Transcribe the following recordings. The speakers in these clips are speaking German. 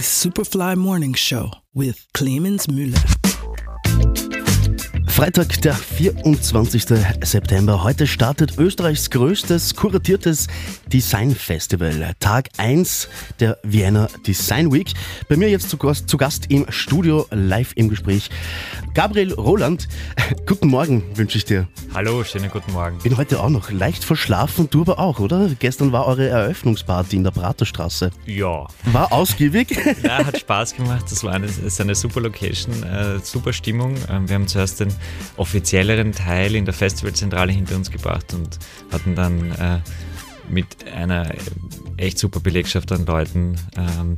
Superfly Morning Show with Clemens Müller. Freitag, der 24. September. Heute startet Österreichs größtes kuratiertes Design Festival. Tag 1 der Vienna Design Week. Bei mir jetzt zu Gast, zu Gast im Studio, live im Gespräch. Gabriel Roland, guten Morgen wünsche ich dir. Hallo, schönen guten Morgen. Bin heute auch noch leicht verschlafen, du aber auch, oder? Gestern war eure Eröffnungsparty in der Praterstraße. Ja. War ausgiebig? Ja, hat Spaß gemacht. Das war eine, ist eine super Location, äh, super Stimmung. Ähm, wir haben zuerst den offizielleren Teil in der Festivalzentrale hinter uns gebracht und hatten dann äh, mit einer echt super Belegschaft an Leuten ähm,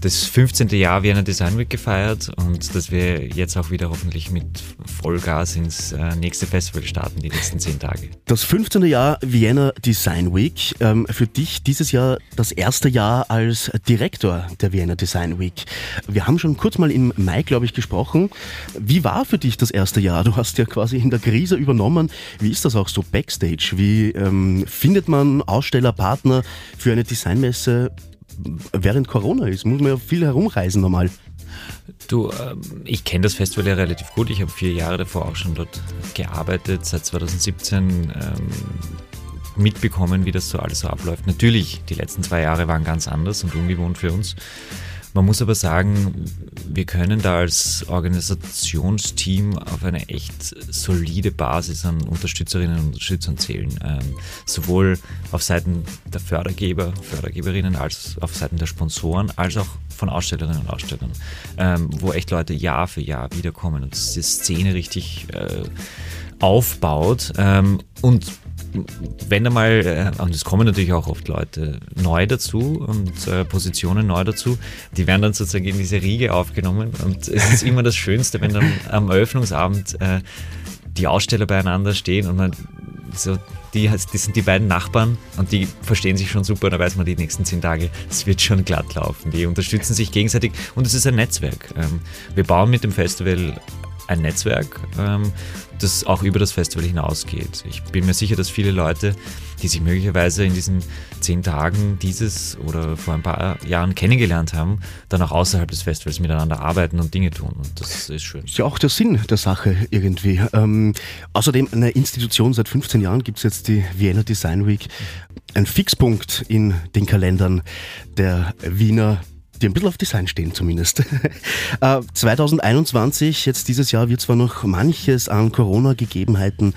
das 15. Jahr Vienna Design Week gefeiert und dass wir jetzt auch wieder hoffentlich mit Vollgas ins äh, nächste Festival starten, die nächsten zehn Tage. Das 15. Jahr Vienna Design Week. Ähm, für dich dieses Jahr das erste Jahr als Direktor der Vienna Design Week. Wir haben schon kurz mal im Mai, glaube ich, gesprochen. Wie war für dich das erste Jahr? Du hast ja quasi in der Krise übernommen. Wie ist das auch so backstage? Wie ähm, findet man Aussteller, Partner für eine Designmesse während Corona ist? Muss man ja viel herumreisen normal. Du, ähm, ich kenne das Festival ja relativ gut. Ich habe vier Jahre davor auch schon dort gearbeitet, seit 2017 ähm, mitbekommen, wie das so alles so abläuft. Natürlich, die letzten zwei Jahre waren ganz anders und ungewohnt für uns. Man muss aber sagen, wir können da als Organisationsteam auf eine echt solide Basis an Unterstützerinnen und Unterstützern zählen. Ähm, sowohl auf Seiten der Fördergeber, Fördergeberinnen, als auf Seiten der Sponsoren, als auch von Ausstellerinnen und Ausstellern, ähm, wo echt Leute Jahr für Jahr wiederkommen und die Szene richtig äh, aufbaut. Ähm, und wenn einmal, äh, und es kommen natürlich auch oft Leute neu dazu und äh, Positionen neu dazu, die werden dann sozusagen in diese Riege aufgenommen und es ist immer das Schönste, wenn dann am Eröffnungsabend äh, die Aussteller beieinander stehen und man so, die, die sind die beiden Nachbarn und die verstehen sich schon super, da weiß man die nächsten zehn Tage, es wird schon glatt laufen. Die unterstützen sich gegenseitig und es ist ein Netzwerk. Ähm, wir bauen mit dem Festival ein Netzwerk, ähm, das auch über das Festival hinausgeht. Ich bin mir sicher, dass viele Leute, die sich möglicherweise in diesen zehn Tagen dieses oder vor ein paar Jahren kennengelernt haben, dann auch außerhalb des Festivals miteinander arbeiten und Dinge tun. Und das ist schön. Ist ja auch der Sinn der Sache irgendwie. Ähm, außerdem eine Institution, seit 15 Jahren gibt es jetzt die Vienna Design Week. Ein Fixpunkt in den Kalendern der Wiener die ein bisschen auf Design stehen zumindest. 2021, äh, jetzt dieses Jahr, wird zwar noch manches an Corona-Gegebenheiten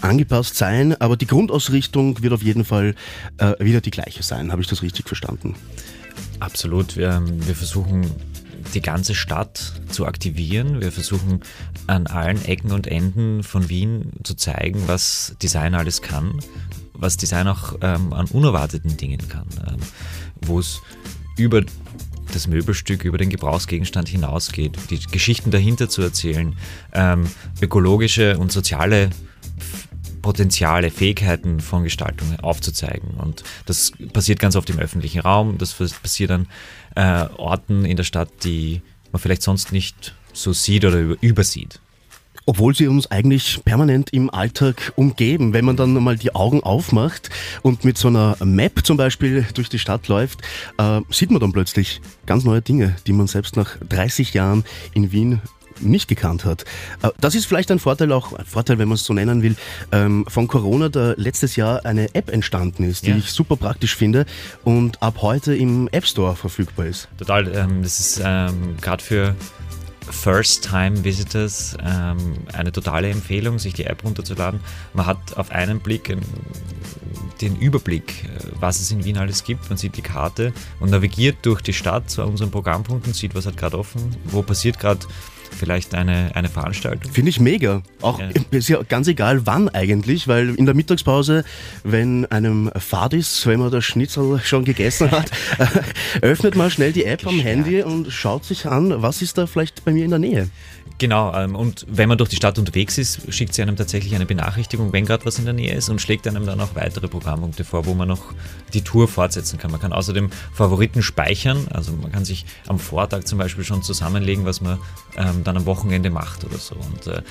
angepasst sein, aber die Grundausrichtung wird auf jeden Fall äh, wieder die gleiche sein. Habe ich das richtig verstanden? Absolut. Wir, wir versuchen die ganze Stadt zu aktivieren. Wir versuchen an allen Ecken und Enden von Wien zu zeigen, was Design alles kann, was Design auch ähm, an unerwarteten Dingen kann, ähm, wo es über das Möbelstück über den Gebrauchsgegenstand hinausgeht, die Geschichten dahinter zu erzählen, ähm, ökologische und soziale Potenziale, Fähigkeiten von Gestaltung aufzuzeigen. Und das passiert ganz oft im öffentlichen Raum, das passiert an äh, Orten in der Stadt, die man vielleicht sonst nicht so sieht oder übersieht obwohl sie uns eigentlich permanent im Alltag umgeben. Wenn man dann mal die Augen aufmacht und mit so einer Map zum Beispiel durch die Stadt läuft, äh, sieht man dann plötzlich ganz neue Dinge, die man selbst nach 30 Jahren in Wien nicht gekannt hat. Äh, das ist vielleicht ein Vorteil auch, ein Vorteil, wenn man es so nennen will, ähm, von Corona, da letztes Jahr eine App entstanden ist, die ja. ich super praktisch finde und ab heute im App Store verfügbar ist. Total, ähm, das ist ähm, gerade für First-Time-Visitors ähm, eine totale Empfehlung, sich die App runterzuladen. Man hat auf einen Blick den Überblick, äh, was es in Wien alles gibt. Man sieht die Karte und navigiert durch die Stadt zu unseren Programmpunkten, sieht, was hat gerade offen, wo passiert gerade vielleicht eine, eine Veranstaltung. Finde ich mega. Auch ja. ist ja ganz egal wann eigentlich, weil in der Mittagspause, wenn einem Fahrt ist, wenn man das Schnitzel schon gegessen hat, öffnet man schnell die App am Handy und schaut sich an, was ist da vielleicht bei mir in der Nähe. Genau, ähm, und wenn man durch die Stadt unterwegs ist, schickt sie einem tatsächlich eine Benachrichtigung, wenn gerade was in der Nähe ist und schlägt einem dann auch weitere Programmpunkte vor, wo man noch die Tour fortsetzen kann. Man kann außerdem Favoriten speichern, also man kann sich am Vortag zum Beispiel schon zusammenlegen, was man ähm, dann am Wochenende macht oder so. Und äh,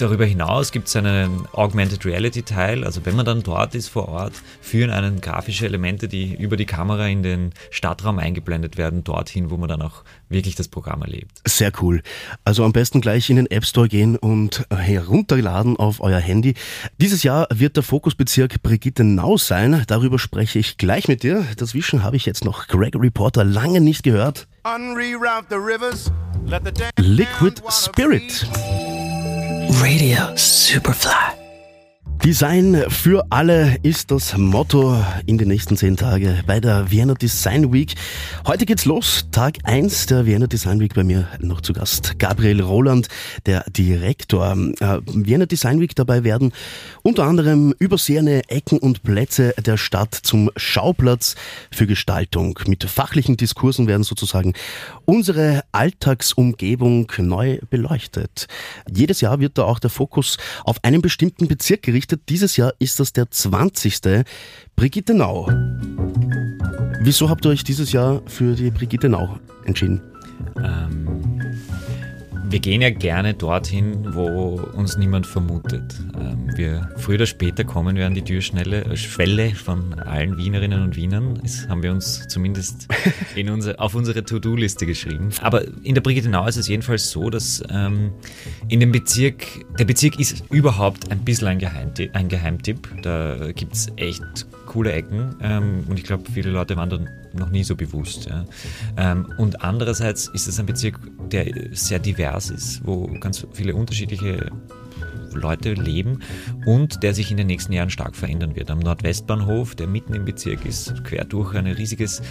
darüber hinaus gibt es einen Augmented Reality Teil. Also wenn man dann dort ist vor Ort, führen einen grafische Elemente, die über die Kamera in den Stadtraum eingeblendet werden, dorthin, wo man dann auch wirklich das Programm erlebt. Sehr cool. Also am besten gleich in den App Store gehen und herunterladen auf euer Handy. Dieses Jahr wird der Fokusbezirk Brigitte Nau sein. Darüber spreche ich gleich mit dir. Dazwischen habe ich jetzt noch Gregory Porter lange nicht gehört. Liquid Spirit. Radio Superfly. Design für alle ist das Motto in den nächsten zehn Tagen bei der Vienna Design Week. Heute geht's los, Tag eins der Vienna Design Week bei mir noch zu Gast. Gabriel Roland, der Direktor. Äh, Vienna Design Week dabei werden unter anderem übersehene Ecken und Plätze der Stadt zum Schauplatz für Gestaltung. Mit fachlichen Diskursen werden sozusagen unsere Alltagsumgebung neu beleuchtet. Jedes Jahr wird da auch der Fokus auf einen bestimmten Bezirk gerichtet berichtet, dieses Jahr ist das der 20. Brigitte Nau. Wieso habt ihr euch dieses Jahr für die Brigitte Nau entschieden? Ähm, wir gehen ja gerne dorthin, wo uns niemand vermutet. Ähm, wir früher oder später kommen wir an die Türschwelle äh, von allen Wienerinnen und Wienern. Das haben wir uns zumindest in unser, auf unsere To-Do-Liste geschrieben. Aber in der Brigittenau ist es jedenfalls so, dass ähm, in dem Bezirk, der Bezirk ist überhaupt ein bisschen ein Geheimtipp. Ein Geheimtipp. Da gibt es echt coole Ecken ähm, und ich glaube, viele Leute waren dann noch nie so bewusst. Ja. Ähm, und andererseits ist es ein Bezirk, der sehr divers ist, wo ganz viele unterschiedliche Leute leben und der sich in den nächsten Jahren stark verändern wird. Am Nordwestbahnhof, der mitten im Bezirk ist, quer durch ein riesiges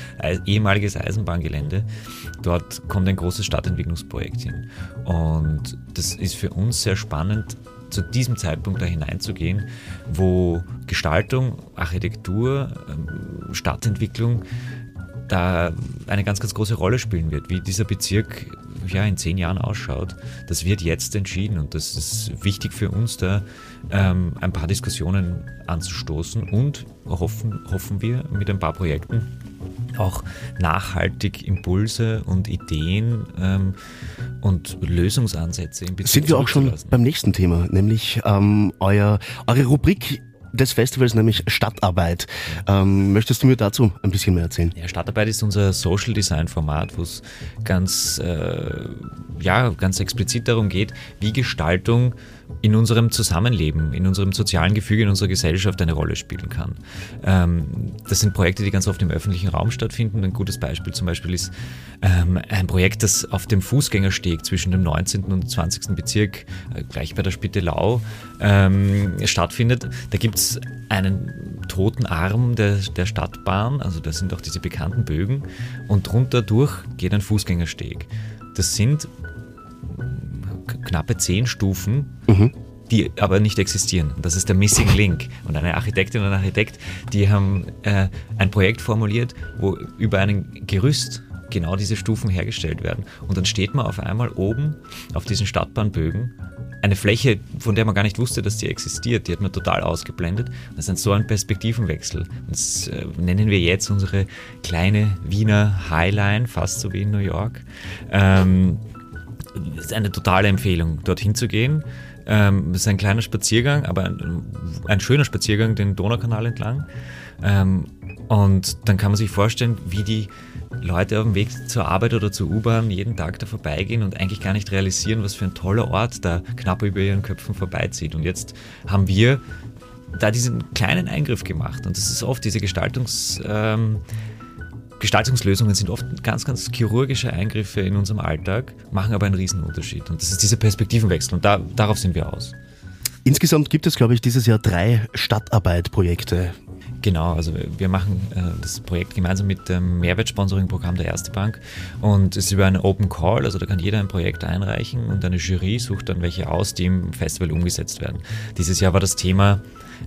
ehemaliges Eisenbahngelände, dort kommt ein großes Stadtentwicklungsprojekt hin. Und das ist für uns sehr spannend, zu diesem Zeitpunkt da hineinzugehen, wo Gestaltung, Architektur, ähm, Stadtentwicklung da eine ganz, ganz große Rolle spielen wird. Wie dieser Bezirk ja, in zehn Jahren ausschaut, das wird jetzt entschieden und das ist wichtig für uns, da ähm, ein paar Diskussionen anzustoßen und hoffen, hoffen wir mit ein paar Projekten auch nachhaltig Impulse und Ideen ähm, und Lösungsansätze in Bezug Sind wir auch schon beim nächsten Thema, nämlich ähm, euer, eure Rubrik des Festivals, nämlich Stadtarbeit. Ähm, möchtest du mir dazu ein bisschen mehr erzählen? Ja, Stadtarbeit ist unser Social Design Format, wo es ganz, äh, ja, ganz explizit darum geht, wie Gestaltung in unserem Zusammenleben, in unserem sozialen Gefüge, in unserer Gesellschaft eine Rolle spielen kann. Ähm, das sind Projekte, die ganz oft im öffentlichen Raum stattfinden. Ein gutes Beispiel zum Beispiel ist ähm, ein Projekt, das auf dem Fußgängersteg zwischen dem 19. und 20. Bezirk, äh, gleich bei der Spittelau, ähm, stattfindet. Da gibt es einen toten Arm der, der Stadtbahn, also da sind auch diese bekannten Bögen, und drunter durch geht ein Fußgängersteg. Das sind knappe zehn Stufen, mhm. die aber nicht existieren. Das ist der Missing Link. Und eine Architektin und ein Architekt, die haben äh, ein Projekt formuliert, wo über ein Gerüst genau diese Stufen hergestellt werden. Und dann steht man auf einmal oben auf diesen Stadtbahnbögen eine Fläche, von der man gar nicht wusste, dass die existiert, die hat man total ausgeblendet. Das ist so ein Perspektivenwechsel. Das äh, nennen wir jetzt unsere kleine Wiener Highline, fast so wie in New York. Ähm, ist eine totale Empfehlung, dorthin zu gehen. Ähm, es ist ein kleiner Spaziergang, aber ein, ein, schöner Spaziergang den Donaukanal entlang. Ähm, und dann kann man sich vorstellen, wie die Leute auf dem Weg zur Arbeit oder zur U-Bahn jeden Tag da vorbeigehen und eigentlich gar nicht realisieren, was für ein toller Ort da knapp über ihren Köpfen vorbeizieht. Und jetzt haben wir da diesen kleinen Eingriff gemacht. Und das ist oft diese Gestaltungs... Ähm, Gestaltungslösungen sind oft ganz, ganz chirurgische Eingriffe in unserem Alltag, machen aber einen Riesenunterschied. Und das ist dieser Perspektivenwechsel und da, darauf sind wir aus. Insgesamt gibt es, glaube ich, dieses Jahr drei Stadtarbeitprojekte. Genau, also wir machen äh, das Projekt gemeinsam mit dem Mehrwertsponsoring-Programm der Erste Bank und es ist über einen Open Call, also da kann jeder ein Projekt einreichen und eine Jury sucht dann welche aus, die im Festival umgesetzt werden. Dieses Jahr war das Thema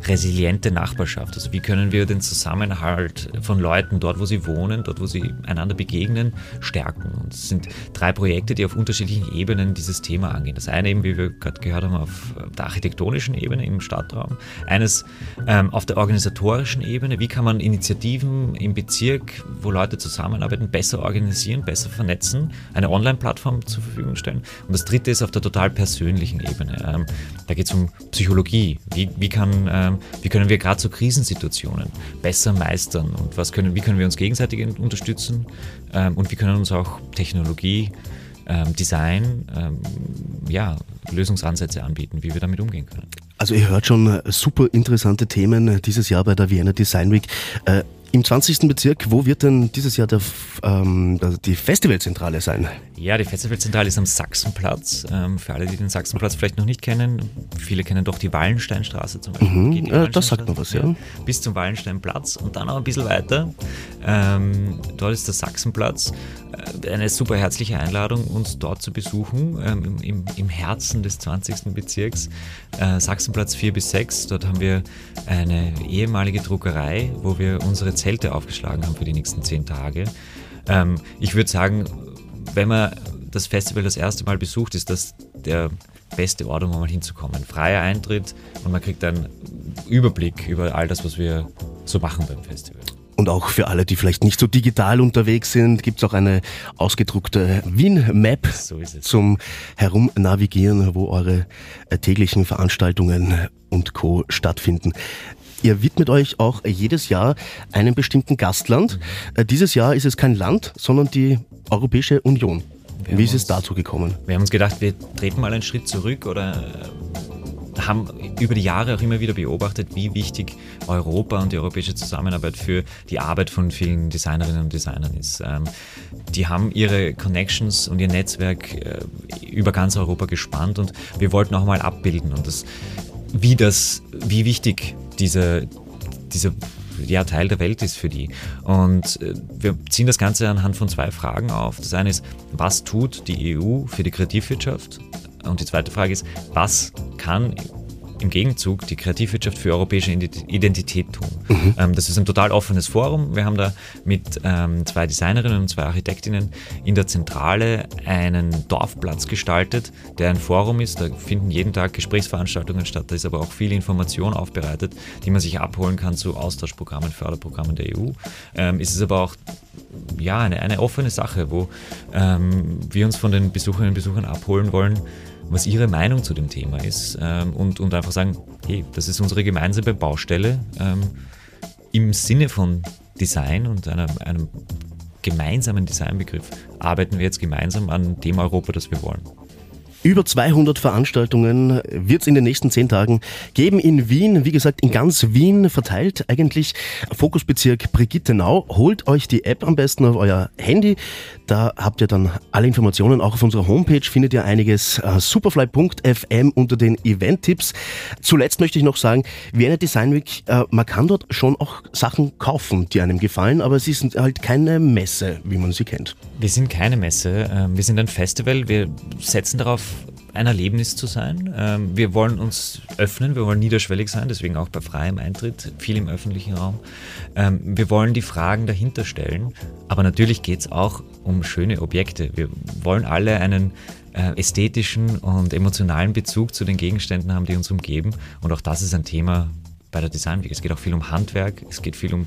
resiliente Nachbarschaft. Also wie können wir den Zusammenhalt von Leuten dort, wo sie wohnen, dort, wo sie einander begegnen, stärken. Und es sind drei Projekte, die auf unterschiedlichen Ebenen dieses Thema angehen. Das eine eben, wie wir gerade gehört haben, auf der architektonischen Ebene im Stadtraum. Eines ähm, auf der organisatorischen Ebene. Wie kann man Initiativen im Bezirk, wo Leute zusammenarbeiten, besser organisieren, besser vernetzen, eine Online-Plattform zur Verfügung stellen. Und das dritte ist auf der total persönlichen Ebene. Ähm, da geht es um Psychologie. Wie, wie, kann, ähm, wie können wir gerade so Krisensituationen besser meistern und was können, wie können wir uns gegenseitig unterstützen ähm, und wie können uns auch Technologie ähm, Design, ähm, ja, Lösungsansätze anbieten, wie wir damit umgehen können. Also ihr hört schon äh, super interessante Themen äh, dieses Jahr bei der Vienna Design Week. Äh, Im 20. Bezirk, wo wird denn dieses Jahr der, ähm, die Festivalzentrale sein? Ja, die Festivalzentrale ist am Sachsenplatz. Ähm, für alle, die den Sachsenplatz vielleicht noch nicht kennen, viele kennen doch die Wallensteinstraße zum Beispiel. Mhm, ja, das sagt man was, ja. ja. Bis zum Wallensteinplatz und dann noch ein bisschen weiter. Ähm, dort ist der Sachsenplatz. Äh, eine super herzliche Einladung, uns dort zu besuchen, ähm, im, im, Herzen des 20. Bezirks. Äh, Sachsenplatz 4 bis 6. Dort haben wir eine ehemalige Druckerei, wo wir unsere Zelte aufgeschlagen haben für die nächsten zehn Tage. Ähm, ich würde sagen, wenn man das Festival das erste Mal besucht, ist das der beste Ort, um mal hinzukommen. Freier Eintritt und man kriegt einen Überblick über all das, was wir so machen beim Festival. Und auch für alle, die vielleicht nicht so digital unterwegs sind, gibt es auch eine ausgedruckte Wien-Map so zum Herumnavigieren, wo eure äh, täglichen Veranstaltungen und Co. stattfinden. Ihr widmet euch auch jedes Jahr einem bestimmten Gastland. Mhm. Dieses Jahr ist es kein Land, sondern die Europäische Union. Wie ist es dazu gekommen? Wir haben uns gedacht, wir treten mal einen Schritt zurück oder haben über die Jahre auch immer wieder beobachtet, wie wichtig Europa und die europäische Zusammenarbeit für die Arbeit von vielen Designerinnen und Designern ist. Ähm, die haben ihre Connections und ihr Netzwerk äh, über ganz Europa gespannt und wir wollten auch mal abbilden und das, wie das, wie wichtig diese, diese ja, Teil der Welt ist für die. Und äh, wir ziehen das Ganze anhand von zwei Fragen auf. Das eine ist, was tut die EU für die Kreativwirtschaft? Und die zweite Frage ist, was kann im Gegenzug die Kreativwirtschaft für europäische Identität tun. Mhm. Ähm, das ist ein total offenes Forum. Wir haben da mit ähm, zwei Designerinnen und zwei Architektinnen in der Zentrale einen Dorfplatz gestaltet, der ein Forum ist. Da finden jeden Tag Gesprächsveranstaltungen statt. Da ist aber auch viel Information aufbereitet, die man sich abholen kann zu Austauschprogrammen, Förderprogrammen der EU. Ähm, ist es aber auch ja, eine, eine offene Sache, wo ähm, wir uns von den Besucherinnen und Besuchern abholen wollen, was ihre Meinung zu dem Thema ist ähm, und, und einfach sagen, hey, das ist unsere gemeinsame Baustelle ähm, im Sinne von Design und einer, einem gemeinsamen Designbegriff arbeiten wir jetzt gemeinsam an dem Europa, das wir wollen. Über 200 Veranstaltungen wird es in den nächsten zehn Tagen geben in Wien. Wie gesagt, in ganz Wien verteilt. Eigentlich Fokusbezirk Brigittenau. Holt euch die App am besten auf euer Handy. Da habt ihr dann alle Informationen. Auch auf unserer Homepage findet ihr einiges. Äh, superfly.fm unter den Event-Tipps. Zuletzt möchte ich noch sagen, Vienna Design Week, äh, man kann dort schon auch Sachen kaufen, die einem gefallen, aber es ist halt keine Messe, wie man sie kennt. Wir sind keine Messe. Ähm, wir sind ein Festival. Wir setzen darauf, ein Erlebnis zu sein. Ähm, wir wollen uns öffnen, wir wollen niederschwellig sein, deswegen auch bei freiem Eintritt, viel im öffentlichen Raum. Ähm, wir wollen die Fragen dahinter stellen, aber natürlich geht es auch um schöne Objekte. Wir wollen alle einen äh, ästhetischen und emotionalen Bezug zu den Gegenständen haben, die uns umgeben. Und auch das ist ein Thema bei der Design Week. Es geht auch viel um Handwerk, es geht viel um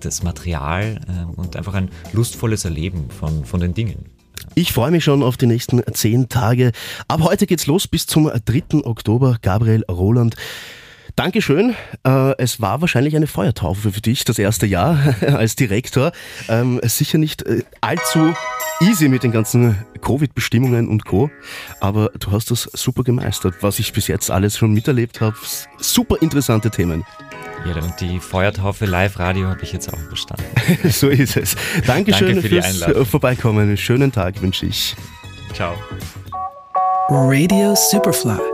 das Material äh, und einfach ein lustvolles Erleben von, von den Dingen. Ich freue mich schon auf die nächsten zehn Tage. Ab heute geht's los bis zum 3. Oktober. Gabriel Roland. Dankeschön. Äh, es war wahrscheinlich eine Feuertaufe für dich, das erste Jahr als Direktor. Ähm, sicher nicht äh, allzu easy mit den ganzen Covid-Bestimmungen und Co. Aber du hast das super gemeistert, was ich bis jetzt alles schon miterlebt habe. Super interessante Themen. Ja, und die Feuertaufe Live-Radio habe ich jetzt auch bestanden. so ist es. Dankeschön Danke für fürs Einladung. Vorbeikommen. Schönen Tag wünsche ich. Ciao. Radio Superfly.